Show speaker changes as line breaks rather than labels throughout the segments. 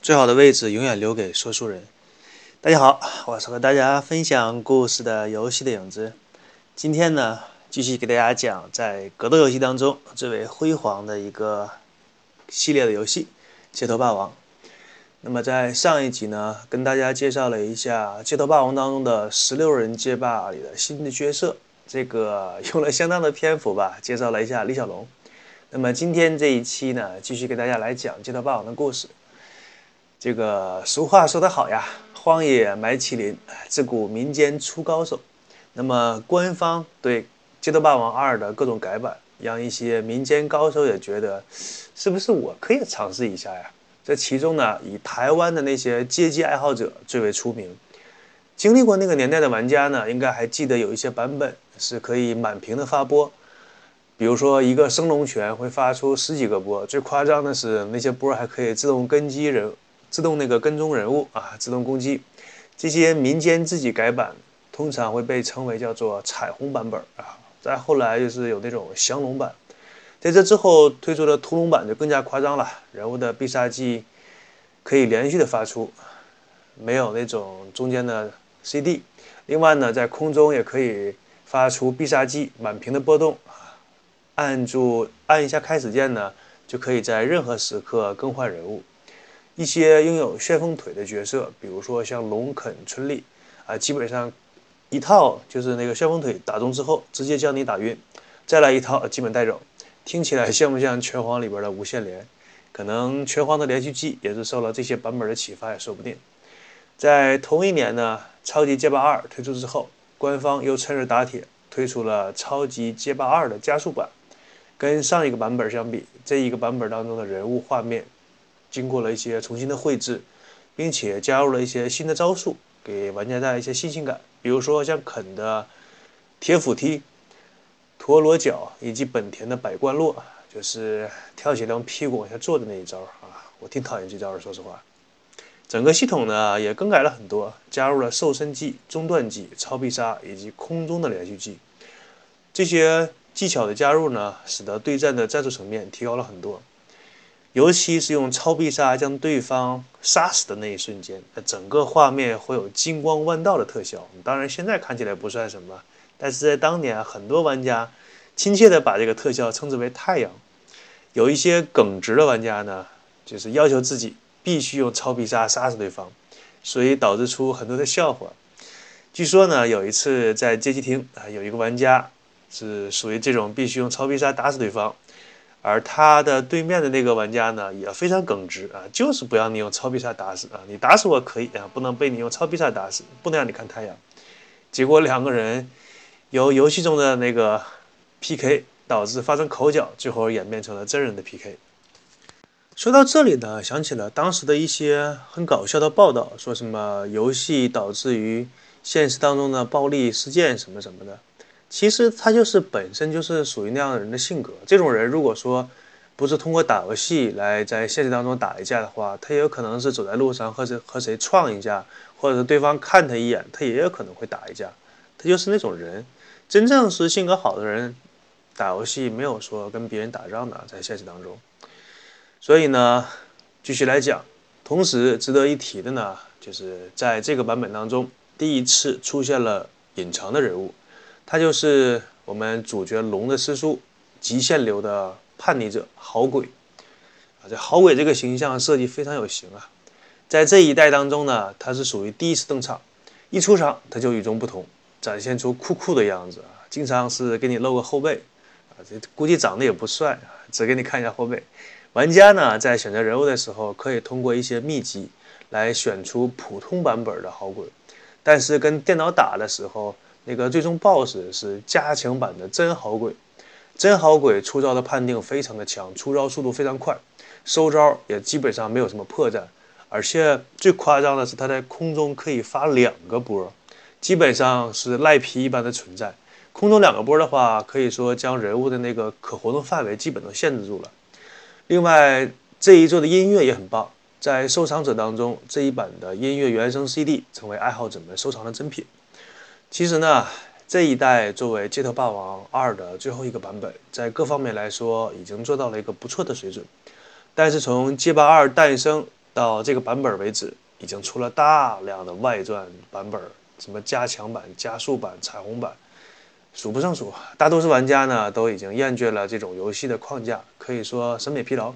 最好的位置永远留给说书人。大家好，我是和大家分享故事的游戏的影子。今天呢，继续给大家讲在格斗游戏当中最为辉煌的一个系列的游戏《街头霸王》。那么在上一集呢，跟大家介绍了一下《街头霸王》当中的十六人街霸里的新的角色，这个用了相当的篇幅吧，介绍了一下李小龙。那么今天这一期呢，继续给大家来讲《街头霸王》的故事。这个俗话说得好呀，“荒野埋麒麟，自古民间出高手。”那么官方对《街头霸王二》的各种改版，让一些民间高手也觉得，是不是我可以尝试一下呀？这其中呢，以台湾的那些街机爱好者最为出名。经历过那个年代的玩家呢，应该还记得有一些版本是可以满屏的发波。比如说，一个升龙拳会发出十几个波，最夸张的是那些波还可以自动跟击人，自动那个跟踪人物啊，自动攻击。这些民间自己改版，通常会被称为叫做彩虹版本啊。再后来就是有那种降龙版，在这之后推出的屠龙版就更加夸张了，人物的必杀技可以连续的发出，没有那种中间的 CD。另外呢，在空中也可以发出必杀技，满屏的波动。按住按一下开始键呢，就可以在任何时刻更换人物。一些拥有旋风腿的角色，比如说像龙肯、春丽啊，基本上一套就是那个旋风腿打中之后，直接将你打晕，再来一套基本带走。听起来像不像拳皇里边的无限连？可能拳皇的连续技也是受了这些版本的启发，也说不定。在同一年呢，超级街霸二推出之后，官方又趁热打铁推出了超级街霸二的加速版。跟上一个版本相比，这一个版本当中的人物画面经过了一些重新的绘制，并且加入了一些新的招数，给玩家带来一些新鲜感。比如说像肯的铁斧踢、陀螺脚，以及本田的百冠落，就是跳起来用屁股往下坐的那一招啊，我挺讨厌这招的，说实话。整个系统呢也更改了很多，加入了瘦身技、中断技、超必杀以及空中的连续技，这些。技巧的加入呢，使得对战的战术层面提高了很多。尤其是用超必杀将对方杀死的那一瞬间，那整个画面会有金光万道的特效。当然，现在看起来不算什么，但是在当年，很多玩家亲切地把这个特效称之为“太阳”。有一些耿直的玩家呢，就是要求自己必须用超必杀杀死对方，所以导致出很多的笑话。据说呢，有一次在街机厅啊，有一个玩家。是属于这种必须用超必杀打死对方，而他的对面的那个玩家呢也非常耿直啊，就是不让你用超必杀打死啊，你打死我可以啊，不能被你用超必杀打死，不能让你看太阳。结果两个人由游戏中的那个 PK 导致发生口角，最后演变成了真人的 PK。说到这里呢，想起了当时的一些很搞笑的报道，说什么游戏导致于现实当中的暴力事件什么什么的。其实他就是本身就是属于那样的人的性格。这种人如果说不是通过打游戏来在现实当中打一架的话，他也有可能是走在路上和谁和谁撞一架，或者是对方看他一眼，他也有可能会打一架。他就是那种人。真正是性格好的人，打游戏没有说跟别人打仗的，在现实当中。所以呢，继续来讲。同时值得一提的呢，就是在这个版本当中，第一次出现了隐藏的人物。他就是我们主角龙的师叔，极限流的叛逆者好鬼啊！这好鬼这个形象设计非常有型啊，在这一代当中呢，他是属于第一次登场，一出场他就与众不同，展现出酷酷的样子啊！经常是给你露个后背啊，这估计长得也不帅啊，只给你看一下后背。玩家呢在选择人物的时候，可以通过一些秘籍来选出普通版本的好鬼，但是跟电脑打的时候。那个最终 BOSS 是加强版的真好鬼，真好鬼出招的判定非常的强，出招速度非常快，收招也基本上没有什么破绽，而且最夸张的是他在空中可以发两个波，基本上是赖皮一般的存在。空中两个波的话，可以说将人物的那个可活动范围基本都限制住了。另外这一座的音乐也很棒，在收藏者当中这一版的音乐原声 CD 成为爱好者们收藏的珍品。其实呢，这一代作为《街头霸王二》的最后一个版本，在各方面来说已经做到了一个不错的水准。但是从《街霸二》诞生到这个版本为止，已经出了大量的外传版本，什么加强版、加速版、彩虹版，数不胜数。大多数玩家呢都已经厌倦了这种游戏的框架，可以说审美疲劳，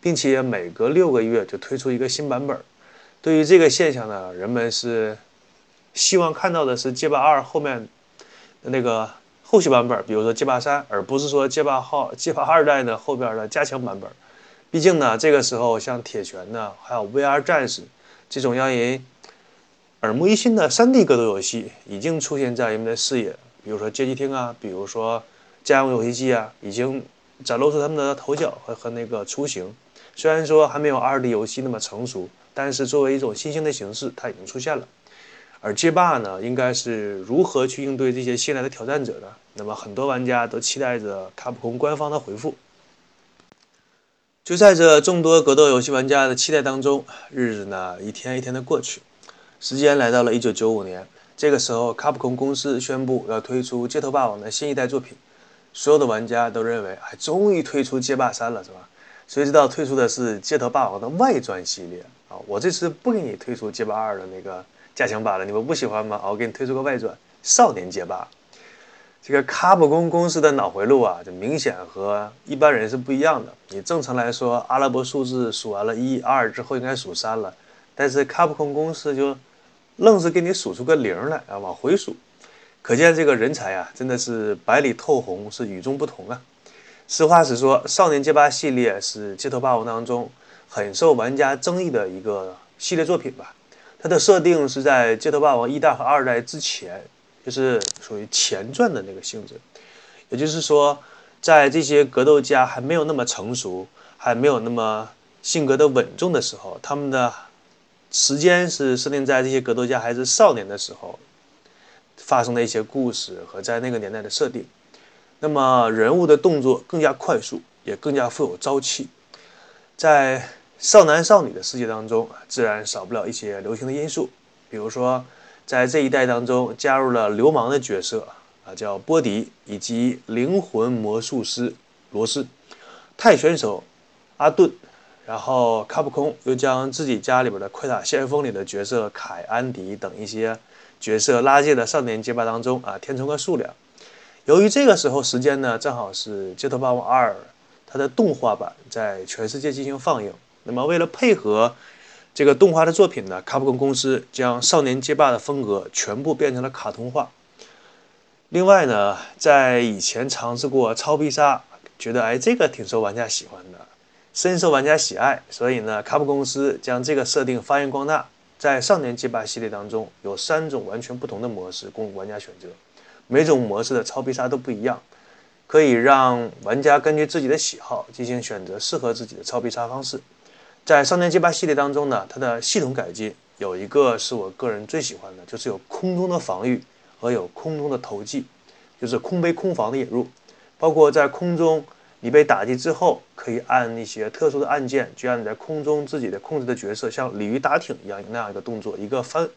并且每隔六个月就推出一个新版本。对于这个现象呢，人们是希望看到的是街霸二后面的那个后续版本，比如说街霸三，而不是说街霸号、街霸二代的后边的加强版本。毕竟呢，这个时候像铁拳呢，还有 VR 战士这种让人耳目一新的 3D 格斗游戏，已经出现在人们的视野。比如说街机厅啊，比如说家用游戏机啊，已经展露出他们的头角和和那个雏形。虽然说还没有 2D 游戏那么成熟，但是作为一种新兴的形式，它已经出现了。而街霸呢，应该是如何去应对这些新来的挑战者呢？那么很多玩家都期待着卡普空官方的回复。就在这众多格斗游戏玩家的期待当中，日子呢一天一天的过去，时间来到了一九九五年。这个时候，卡普空公司宣布要推出《街头霸王》的新一代作品。所有的玩家都认为，哎，终于推出《街霸三》了，是吧？谁知道推出的是《街头霸王》的外传系列啊！我这次不给你推出《街霸二》的那个加强版了，你们不喜欢吗？我给你推出个外传《少年街霸》。这个卡普空公司的脑回路啊，这明显和一般人是不一样的。你正常来说，阿拉伯数字数完了一二之后，应该数三了，但是卡普空公司就愣是给你数出个零来啊，往回数。可见这个人才啊，真的是白里透红，是与众不同啊。实话实说，《少年街霸》系列是街头霸王当中很受玩家争议的一个系列作品吧。它的设定是在街头霸王一代和二代之前。就是属于前传的那个性质，也就是说，在这些格斗家还没有那么成熟，还没有那么性格的稳重的时候，他们的时间是设定在这些格斗家还是少年的时候发生的一些故事和在那个年代的设定。那么人物的动作更加快速，也更加富有朝气。在少男少女的世界当中，自然少不了一些流行的因素，比如说。在这一代当中，加入了流氓的角色啊，叫波迪，以及灵魂魔术师罗斯、泰选手阿顿，然后卡普空又将自己家里边的《快打先锋》里的角色凯安迪等一些角色拉进了少年街霸当中啊，填充个数量。由于这个时候时间呢，正好是《街头霸王二》它的动画版在全世界进行放映，那么为了配合。这个动画的作品呢，卡普空公司将少年街霸的风格全部变成了卡通化。另外呢，在以前尝试过超必杀，觉得哎这个挺受玩家喜欢的，深受玩家喜爱，所以呢，卡普公司将这个设定发扬光大。在少年街霸系列当中，有三种完全不同的模式供玩家选择，每种模式的超必杀都不一样，可以让玩家根据自己的喜好进行选择适合自己的超必杀方式。在少年街霸系列当中呢，它的系统改进有一个是我个人最喜欢的，就是有空中的防御和有空中的投技，就是空杯空防的引入。包括在空中你被打击之后，可以按一些特殊的按键，就像你在空中自己的控制的角色像鲤鱼打挺一样那样一个动作，一个翻，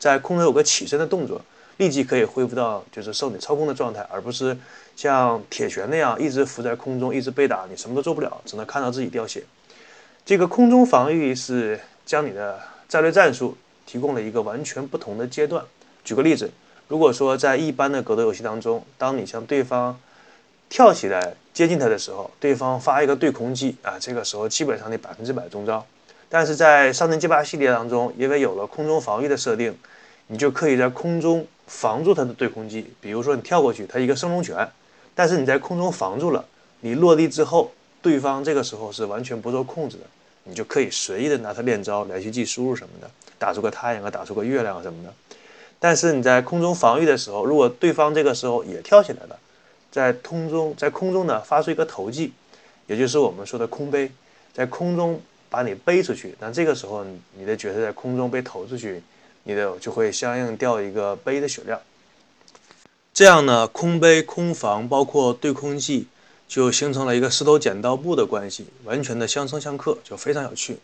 在空中有个起身的动作，立即可以恢复到就是受你操控的状态，而不是像铁拳那样一直浮在空中，一直被打，你什么都做不了，只能看到自己掉血。这个空中防御是将你的战略战术提供了一个完全不同的阶段。举个例子，如果说在一般的格斗游戏当中，当你向对方跳起来接近他的时候，对方发一个对空击啊，这个时候基本上你百分之百中招。但是在上阵街霸系列当中，因为有了空中防御的设定，你就可以在空中防住他的对空击。比如说你跳过去，他一个升龙拳，但是你在空中防住了，你落地之后。对方这个时候是完全不受控制的，你就可以随意的拿它练招、连续技输入什么的，打出个太阳啊，打出个月亮什么的。但是你在空中防御的时候，如果对方这个时候也跳起来了，在空中在空中呢发出一个投技，也就是我们说的空背，在空中把你背出去，那这个时候你的角色在空中被投出去，你的就会相应掉一个背的血量。这样呢，空背、空防，包括对空技。就形成了一个石头剪刀布的关系，完全的相生相克，就非常有趣。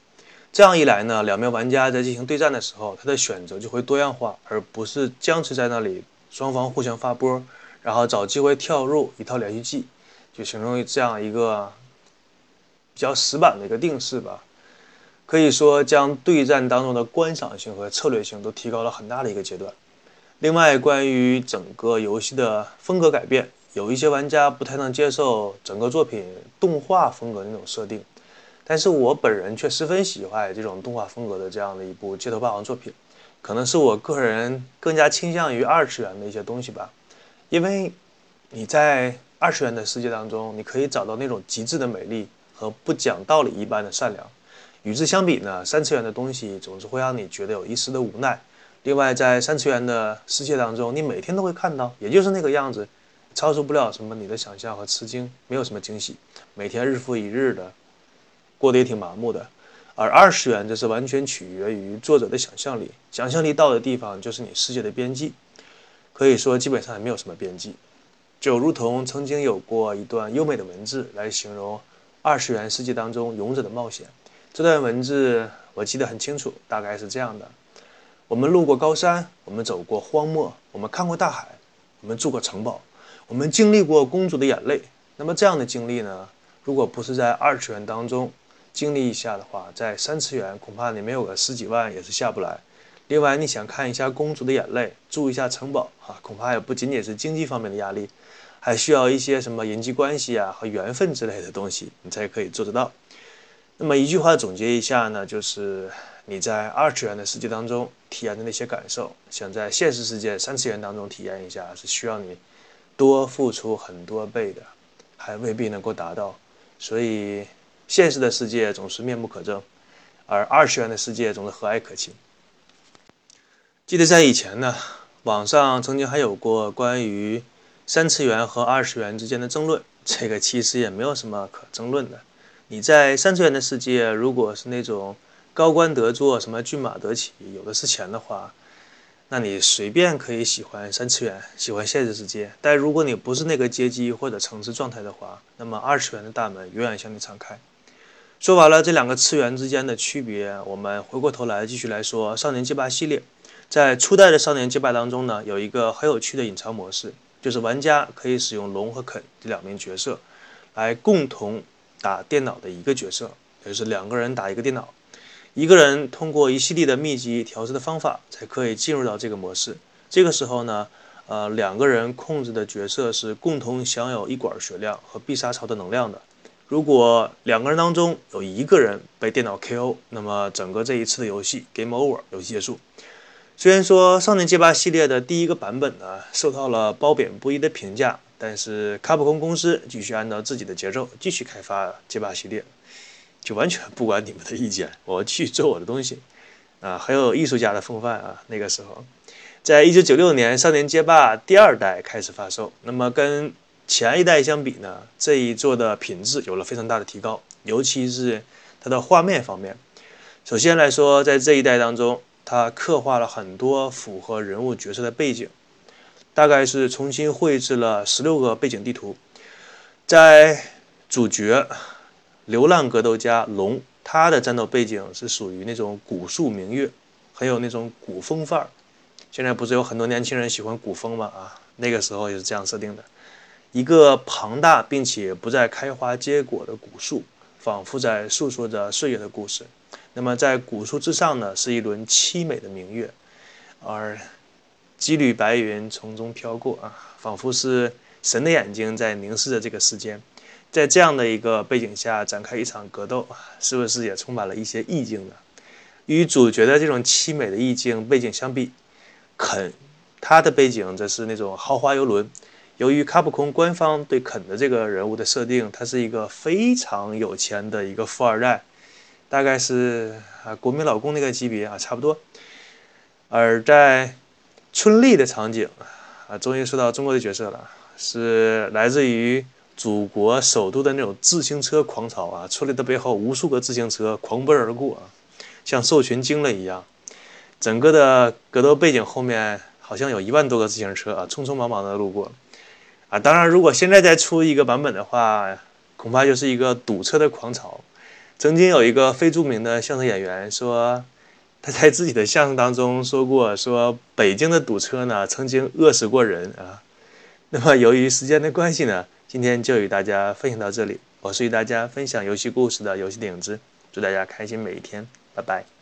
这样一来呢，两名玩家在进行对战的时候，他的选择就会多样化，而不是僵持在那里，双方互相发波，然后找机会跳入一套连续技，就形成这样一个比较死板的一个定式吧。可以说将对战当中的观赏性和策略性都提高了很大的一个阶段。另外，关于整个游戏的风格改变，有一些玩家不太能接受整个作品动画风格那种设定，但是我本人却十分喜欢这种动画风格的这样的一部街头霸王作品，可能是我个人更加倾向于二次元的一些东西吧，因为你在二次元的世界当中，你可以找到那种极致的美丽和不讲道理一般的善良，与之相比呢，三次元的东西总是会让你觉得有一丝的无奈。另外，在三次元的世界当中，你每天都会看到，也就是那个样子，超出不了什么你的想象和吃惊，没有什么惊喜，每天日复一日的，过得也挺麻木的。而二次元，这是完全取决于作者的想象力，想象力到的地方就是你世界的边际，可以说基本上也没有什么边际，就如同曾经有过一段优美的文字来形容二十元世界当中勇者的冒险。这段文字我记得很清楚，大概是这样的。我们路过高山，我们走过荒漠，我们看过大海，我们住过城堡，我们经历过公主的眼泪。那么这样的经历呢？如果不是在二次元当中经历一下的话，在三次元恐怕你没有个十几万也是下不来。另外，你想看一下公主的眼泪，住一下城堡啊，恐怕也不仅仅是经济方面的压力，还需要一些什么人际关系啊和缘分之类的东西，你才可以做得到。那么一句话总结一下呢，就是你在二次元的世界当中。体验的那些感受，想在现实世界三次元当中体验一下，是需要你多付出很多倍的，还未必能够达到。所以，现实的世界总是面目可憎，而二次元的世界总是和蔼可亲。记得在以前呢，网上曾经还有过关于三次元和二次元之间的争论，这个其实也没有什么可争论的。你在三次元的世界，如果是那种。高官得坐，什么骏马得骑，有的是钱的话，那你随便可以喜欢三次元，喜欢现实世界。但如果你不是那个阶级或者层次状态的话，那么二次元的大门永远向你敞开。说完了这两个次元之间的区别，我们回过头来继续来说《少年街霸》系列。在初代的《少年街霸》当中呢，有一个很有趣的隐藏模式，就是玩家可以使用龙和肯这两名角色来共同打电脑的一个角色，也就是两个人打一个电脑。一个人通过一系列的秘籍调制的方法，才可以进入到这个模式。这个时候呢，呃，两个人控制的角色是共同享有一管血量和必杀槽的能量的。如果两个人当中有一个人被电脑 KO，那么整个这一次的游戏 Game Over，游戏结束。虽然说《少年街霸》系列的第一个版本呢，受到了褒贬不一的评价，但是卡普空公司继续按照自己的节奏继续开发街霸系列。就完全不管你们的意见，我继续做我的东西，啊，很有艺术家的风范啊。那个时候，在一九九六年《少年街霸》第二代开始发售，那么跟前一代相比呢，这一座的品质有了非常大的提高，尤其是它的画面方面。首先来说，在这一代当中，它刻画了很多符合人物角色的背景，大概是重新绘制了十六个背景地图，在主角。流浪格斗家龙，他的战斗背景是属于那种古树明月，很有那种古风范儿。现在不是有很多年轻人喜欢古风吗？啊，那个时候也是这样设定的：一个庞大并且不再开花结果的古树，仿佛在诉说着岁月的故事。那么在古树之上呢，是一轮凄美的明月，而几缕白云从中飘过啊，仿佛是神的眼睛在凝视着这个世间。在这样的一个背景下展开一场格斗，是不是也充满了一些意境呢？与主角的这种凄美的意境背景相比，肯他的背景则是那种豪华游轮。由于卡普空官方对肯的这个人物的设定，他是一个非常有钱的一个富二代，大概是啊国民老公那个级别啊，差不多。而在春丽的场景啊，终于说到中国的角色了，是来自于。祖国首都的那种自行车狂潮啊，出来的背后无数个自行车狂奔而过，像兽群惊了一样。整个的格斗背景后面好像有一万多个自行车啊，匆匆忙忙的路过。啊，当然，如果现在再出一个版本的话，恐怕就是一个堵车的狂潮。曾经有一个非著名的相声演员说，他在自己的相声当中说过，说北京的堵车呢，曾经饿死过人啊。那么由于时间的关系呢？今天就与大家分享到这里，我是与大家分享游戏故事的游戏顶子。祝大家开心每一天，拜拜。